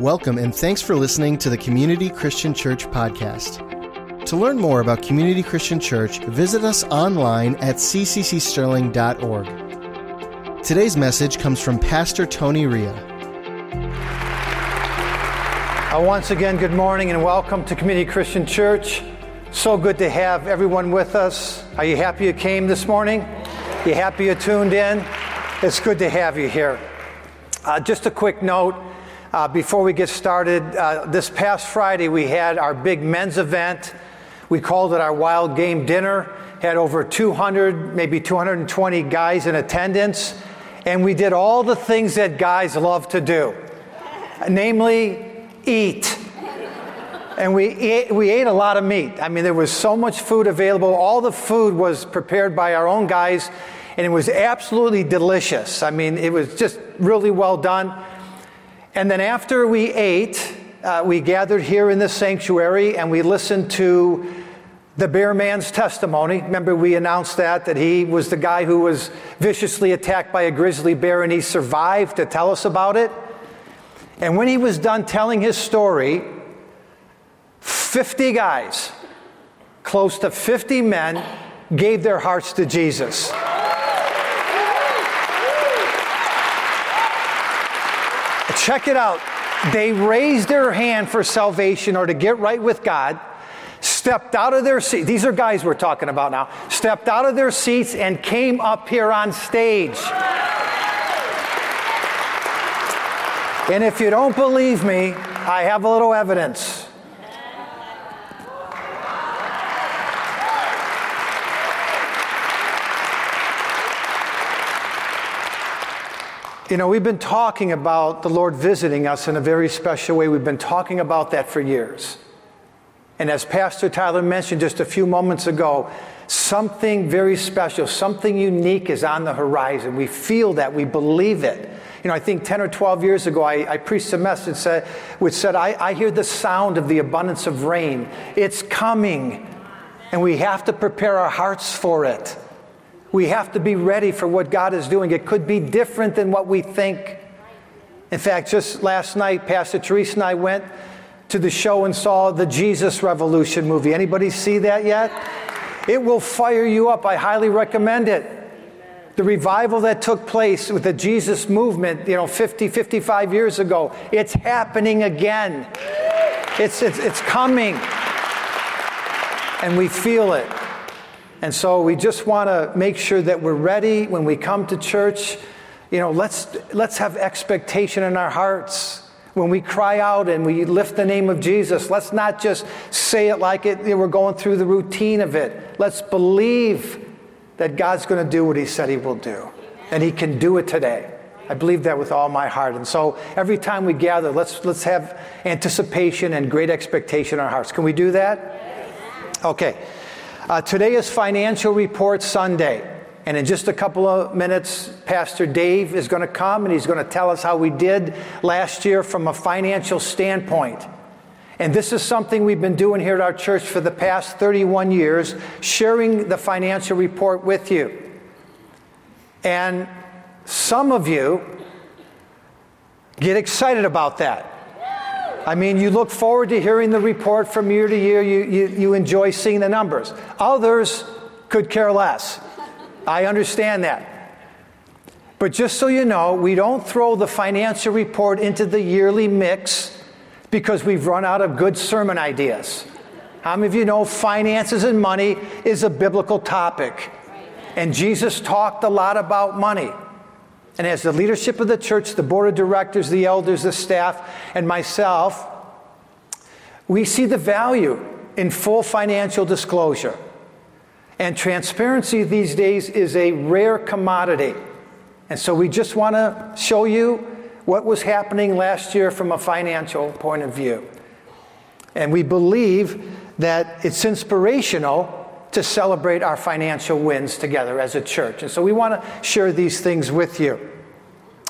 Welcome and thanks for listening to the Community Christian Church podcast. To learn more about Community Christian Church, visit us online at cccsterling.org. Today's message comes from Pastor Tony Ria. Uh, once again, good morning and welcome to Community Christian Church. So good to have everyone with us. Are you happy you came this morning? You happy you tuned in? It's good to have you here. Uh, just a quick note uh, before we get started. Uh, this past Friday, we had our big men's event. We called it our Wild Game Dinner. Had over 200, maybe 220 guys in attendance. And we did all the things that guys love to do, namely, eat. And we ate, we ate a lot of meat. I mean, there was so much food available. All the food was prepared by our own guys, and it was absolutely delicious. I mean, it was just really well done. And then after we ate, uh, we gathered here in this sanctuary and we listened to the bear man's testimony. Remember, we announced that, that he was the guy who was viciously attacked by a grizzly bear and he survived to tell us about it. And when he was done telling his story, 50 guys, close to 50 men, gave their hearts to Jesus. Check it out. They raised their hand for salvation or to get right with God, stepped out of their seats. These are guys we're talking about now. Stepped out of their seats and came up here on stage. And if you don't believe me, I have a little evidence. You know, we've been talking about the Lord visiting us in a very special way. We've been talking about that for years. And as Pastor Tyler mentioned just a few moments ago, something very special, something unique is on the horizon. We feel that, we believe it. You know, I think 10 or 12 years ago, I, I preached a message said, which said, I, I hear the sound of the abundance of rain. It's coming, and we have to prepare our hearts for it. We have to be ready for what God is doing. It could be different than what we think. In fact, just last night, Pastor Teresa and I went to the show and saw the Jesus Revolution movie. Anybody see that yet? It will fire you up. I highly recommend it. The revival that took place with the Jesus movement, you know, 50, 55 years ago, it's happening again. It's, it's, it's coming. And we feel it. And so we just want to make sure that we're ready when we come to church. You know, let's, let's have expectation in our hearts. When we cry out and we lift the name of Jesus, let's not just say it like it, we're going through the routine of it. Let's believe that God's going to do what He said He will do. And He can do it today. I believe that with all my heart. And so every time we gather, let's, let's have anticipation and great expectation in our hearts. Can we do that? Okay. Uh, today is Financial Report Sunday. And in just a couple of minutes, Pastor Dave is going to come and he's going to tell us how we did last year from a financial standpoint. And this is something we've been doing here at our church for the past 31 years, sharing the financial report with you. And some of you get excited about that. I mean, you look forward to hearing the report from year to year. You, you, you enjoy seeing the numbers. Others could care less. I understand that. But just so you know, we don't throw the financial report into the yearly mix because we've run out of good sermon ideas. How many of you know finances and money is a biblical topic? And Jesus talked a lot about money. And as the leadership of the church, the board of directors, the elders, the staff, and myself, we see the value in full financial disclosure. And transparency these days is a rare commodity. And so we just want to show you what was happening last year from a financial point of view. And we believe that it's inspirational to celebrate our financial wins together as a church. And so we want to share these things with you.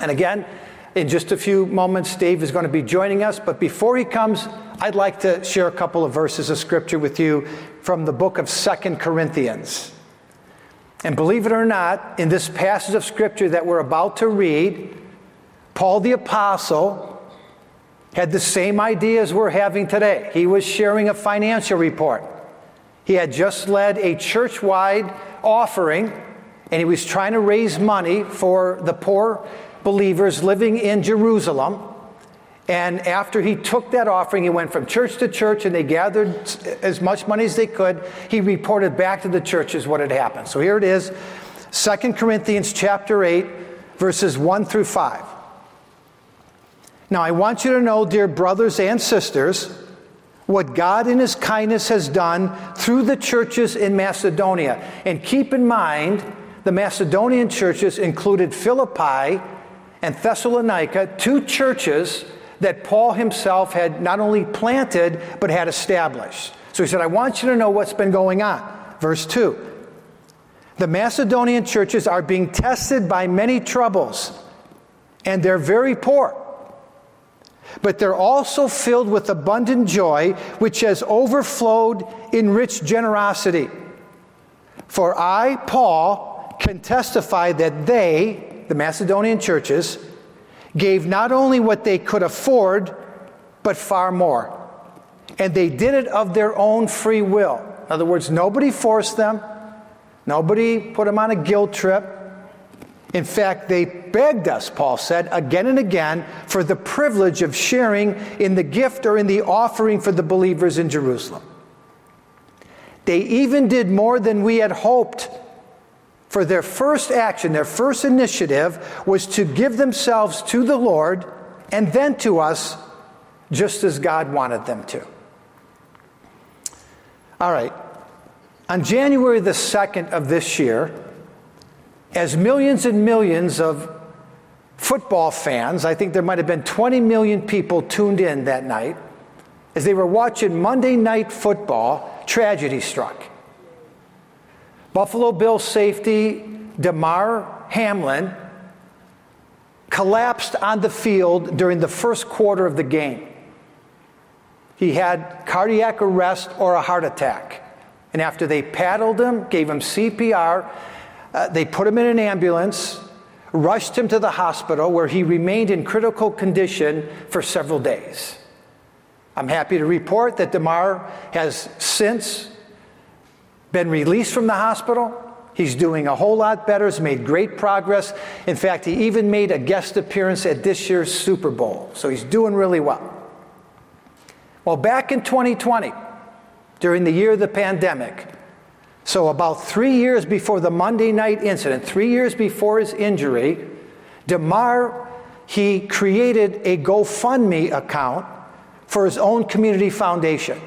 And again, in just a few moments, Dave is going to be joining us. But before he comes, I'd like to share a couple of verses of scripture with you from the book of Second Corinthians. And believe it or not, in this passage of scripture that we're about to read, Paul the Apostle had the same ideas we're having today. He was sharing a financial report. He had just led a church wide offering, and he was trying to raise money for the poor believers living in Jerusalem. And after he took that offering, he went from church to church and they gathered as much money as they could. He reported back to the churches what had happened. So here it is 2 Corinthians chapter 8, verses 1 through 5. Now, I want you to know, dear brothers and sisters, what God in His kindness has done through the churches in Macedonia. And keep in mind, the Macedonian churches included Philippi and Thessalonica, two churches that Paul himself had not only planted, but had established. So he said, I want you to know what's been going on. Verse 2 The Macedonian churches are being tested by many troubles, and they're very poor. But they're also filled with abundant joy, which has overflowed in rich generosity. For I, Paul, can testify that they, the Macedonian churches, gave not only what they could afford, but far more. And they did it of their own free will. In other words, nobody forced them, nobody put them on a guilt trip. In fact, they begged us, Paul said, again and again, for the privilege of sharing in the gift or in the offering for the believers in Jerusalem. They even did more than we had hoped for their first action, their first initiative was to give themselves to the Lord and then to us, just as God wanted them to. All right. On January the 2nd of this year, as millions and millions of football fans, I think there might have been 20 million people tuned in that night, as they were watching Monday Night Football, tragedy struck. Buffalo Bills safety Damar Hamlin collapsed on the field during the first quarter of the game. He had cardiac arrest or a heart attack. And after they paddled him, gave him CPR, uh, they put him in an ambulance, rushed him to the hospital where he remained in critical condition for several days. I'm happy to report that Damar has since been released from the hospital. He's doing a whole lot better, has made great progress. In fact, he even made a guest appearance at this year's Super Bowl. So he's doing really well. Well, back in 2020, during the year of the pandemic, so about three years before the Monday night incident, three years before his injury, Damar he created a GoFundMe account for his own community foundation.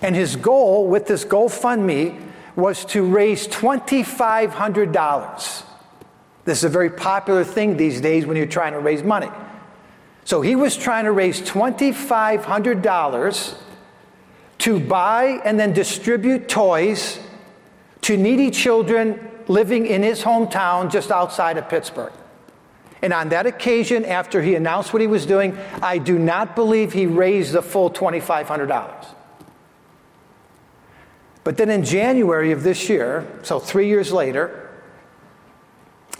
And his goal with this GoFundMe was to raise $2,500. This is a very popular thing these days when you're trying to raise money. So he was trying to raise $2,500 to buy and then distribute toys to needy children living in his hometown just outside of Pittsburgh. And on that occasion, after he announced what he was doing, I do not believe he raised the full $2,500. But then in January of this year, so three years later,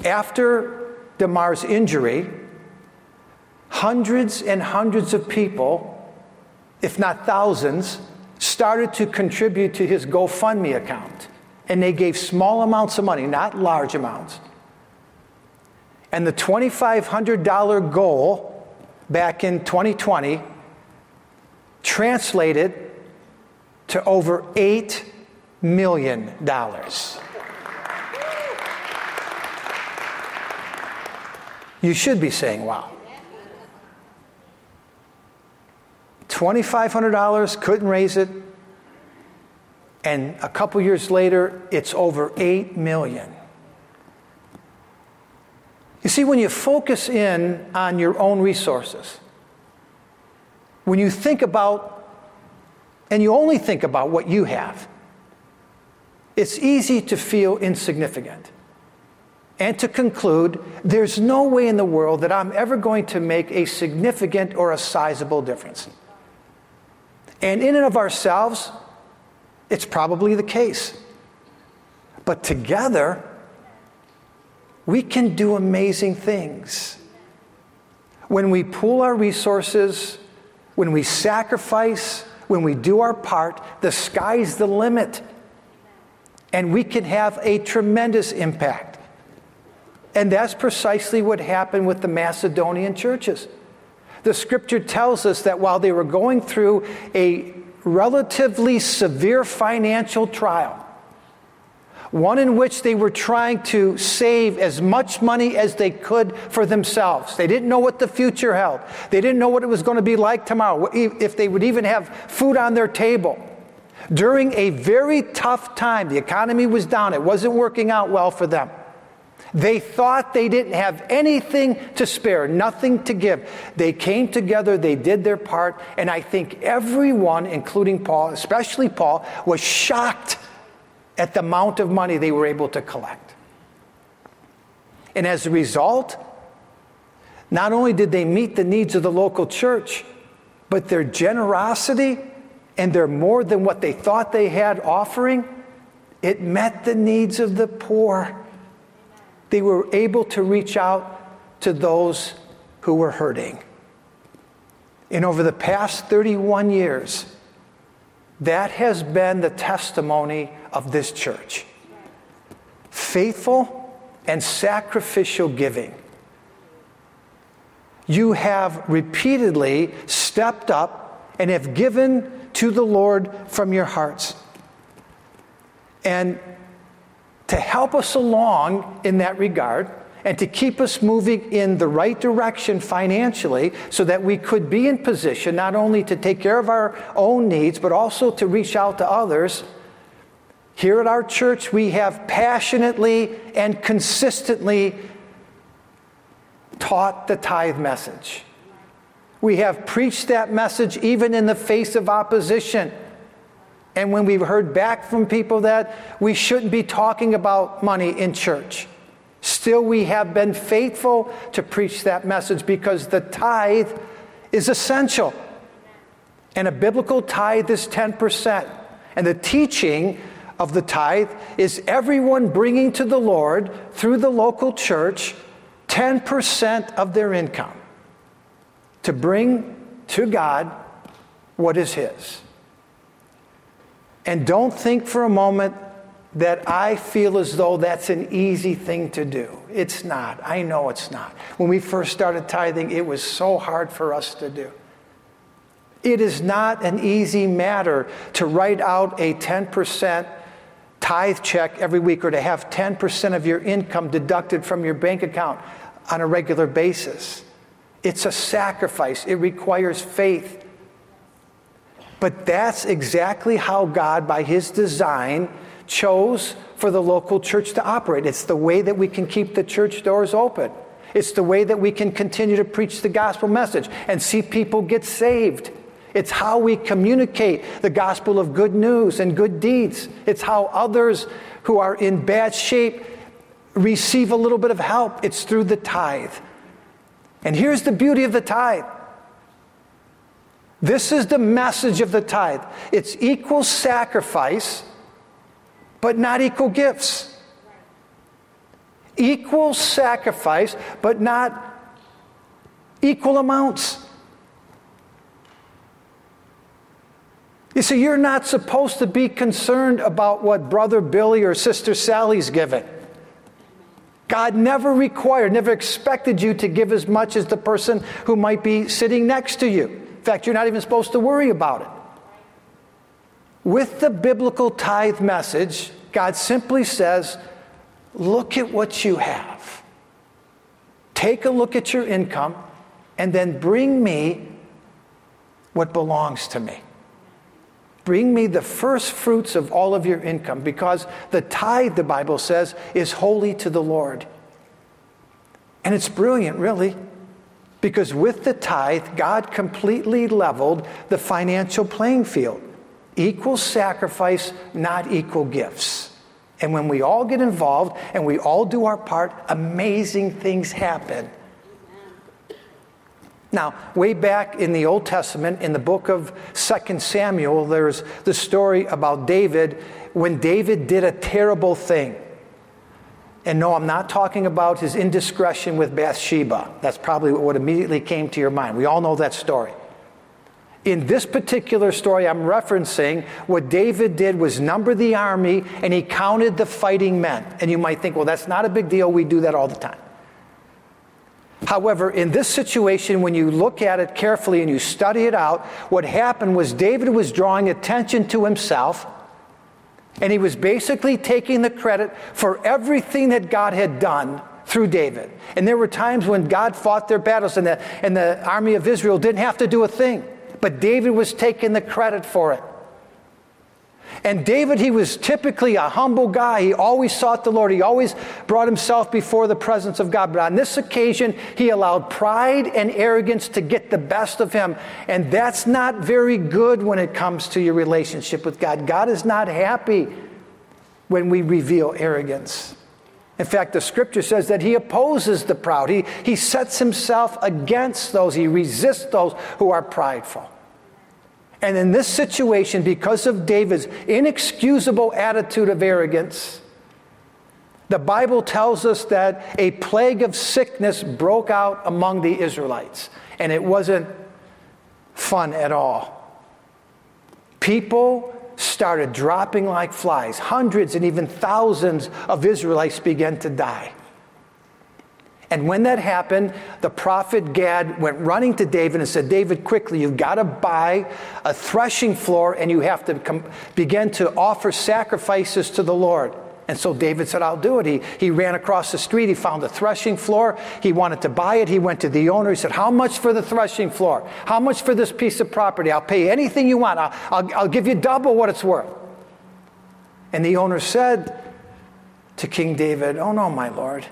after Damar's injury, hundreds and hundreds of people, if not thousands, started to contribute to his GoFundMe account. And they gave small amounts of money, not large amounts. And the $2,500 goal back in 2020 translated to over $8 million. You should be saying, wow. $2,500, couldn't raise it. And a couple years later, it's over 8 million. You see, when you focus in on your own resources, when you think about, and you only think about what you have, it's easy to feel insignificant and to conclude there's no way in the world that I'm ever going to make a significant or a sizable difference. And in and of ourselves, it's probably the case. But together, we can do amazing things. When we pool our resources when we sacrifice, when we do our part, the sky's the limit. And we can have a tremendous impact. And that's precisely what happened with the Macedonian churches. The scripture tells us that while they were going through a relatively severe financial trial, one in which they were trying to save as much money as they could for themselves. They didn't know what the future held, they didn't know what it was going to be like tomorrow, if they would even have food on their table. During a very tough time, the economy was down, it wasn't working out well for them. They thought they didn't have anything to spare, nothing to give. They came together, they did their part, and I think everyone, including Paul, especially Paul, was shocked at the amount of money they were able to collect. And as a result, not only did they meet the needs of the local church, but their generosity and their more than what they thought they had offering, it met the needs of the poor. They were able to reach out to those who were hurting. And over the past 31 years, that has been the testimony of this church faithful and sacrificial giving. You have repeatedly stepped up and have given to the Lord from your hearts. And to help us along in that regard, and to keep us moving in the right direction financially so that we could be in position not only to take care of our own needs, but also to reach out to others. Here at our church, we have passionately and consistently taught the tithe message. We have preached that message even in the face of opposition. And when we've heard back from people that we shouldn't be talking about money in church. Still, we have been faithful to preach that message because the tithe is essential. And a biblical tithe is 10%. And the teaching of the tithe is everyone bringing to the Lord through the local church 10% of their income to bring to God what is His. And don't think for a moment that I feel as though that's an easy thing to do. It's not. I know it's not. When we first started tithing, it was so hard for us to do. It is not an easy matter to write out a 10% tithe check every week or to have 10% of your income deducted from your bank account on a regular basis. It's a sacrifice, it requires faith. But that's exactly how God, by His design, chose for the local church to operate. It's the way that we can keep the church doors open. It's the way that we can continue to preach the gospel message and see people get saved. It's how we communicate the gospel of good news and good deeds. It's how others who are in bad shape receive a little bit of help. It's through the tithe. And here's the beauty of the tithe. This is the message of the tithe. It's equal sacrifice but not equal gifts. Equal sacrifice, but not equal amounts. You see, you're not supposed to be concerned about what Brother Billy or Sister Sally's giving. God never required, never expected you to give as much as the person who might be sitting next to you. In fact, you're not even supposed to worry about it. With the biblical tithe message, God simply says, Look at what you have. Take a look at your income, and then bring me what belongs to me. Bring me the first fruits of all of your income, because the tithe, the Bible says, is holy to the Lord. And it's brilliant, really, because with the tithe, God completely leveled the financial playing field equal sacrifice, not equal gifts. And when we all get involved and we all do our part, amazing things happen. Now, way back in the Old Testament, in the book of 2 Samuel, there's the story about David when David did a terrible thing. And no, I'm not talking about his indiscretion with Bathsheba. That's probably what immediately came to your mind. We all know that story. In this particular story I'm referencing, what David did was number the army and he counted the fighting men. And you might think, well, that's not a big deal. We do that all the time. However, in this situation, when you look at it carefully and you study it out, what happened was David was drawing attention to himself and he was basically taking the credit for everything that God had done through David. And there were times when God fought their battles and the, and the army of Israel didn't have to do a thing but David was taking the credit for it. And David, he was typically a humble guy. He always sought the Lord. He always brought himself before the presence of God. But on this occasion, he allowed pride and arrogance to get the best of him. And that's not very good when it comes to your relationship with God. God is not happy when we reveal arrogance. In fact, the scripture says that he opposes the proud. He, he sets himself against those, he resists those who are prideful. And in this situation, because of David's inexcusable attitude of arrogance, the Bible tells us that a plague of sickness broke out among the Israelites, and it wasn't fun at all. People started dropping like flies. Hundreds and even thousands of Israelites began to die. And when that happened, the prophet Gad went running to David and said, David, quickly, you've got to buy a threshing floor and you have to com- begin to offer sacrifices to the Lord. And so David said, I'll do it. He, he ran across the street. He found a threshing floor. He wanted to buy it. He went to the owner. He said, How much for the threshing floor? How much for this piece of property? I'll pay anything you want. I'll, I'll, I'll give you double what it's worth. And the owner said to King David, Oh, no, my lord.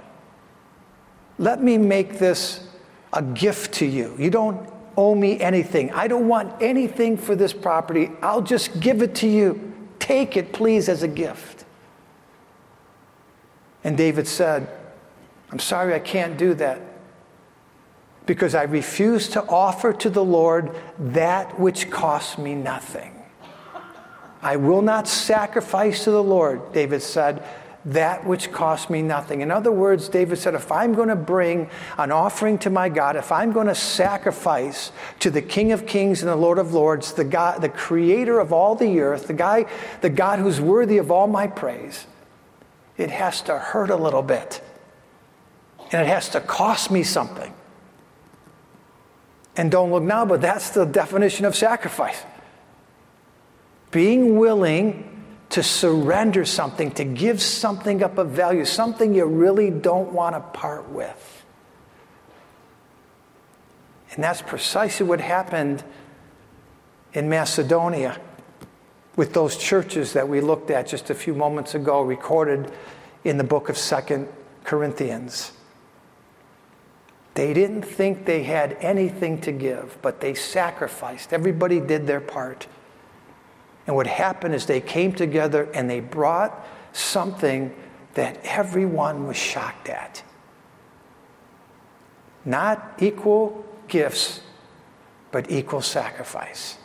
Let me make this a gift to you. You don't owe me anything. I don't want anything for this property. I'll just give it to you. Take it, please, as a gift. And David said, I'm sorry, I can't do that because I refuse to offer to the Lord that which costs me nothing. I will not sacrifice to the Lord, David said, that which costs me nothing. In other words, David said, if I'm going to bring an offering to my God, if I'm going to sacrifice to the King of Kings and the Lord of Lords, the God, the creator of all the earth, the guy, the God who's worthy of all my praise, it has to hurt a little bit. And it has to cost me something. And don't look now, but that's the definition of sacrifice. Being willing to surrender something, to give something up of value, something you really don't want to part with. And that's precisely what happened in Macedonia with those churches that we looked at just a few moments ago, recorded in the book of Second Corinthians. They didn't think they had anything to give, but they sacrificed. Everybody did their part. And what happened is they came together and they brought something that everyone was shocked at. Not equal gifts, but equal sacrifice.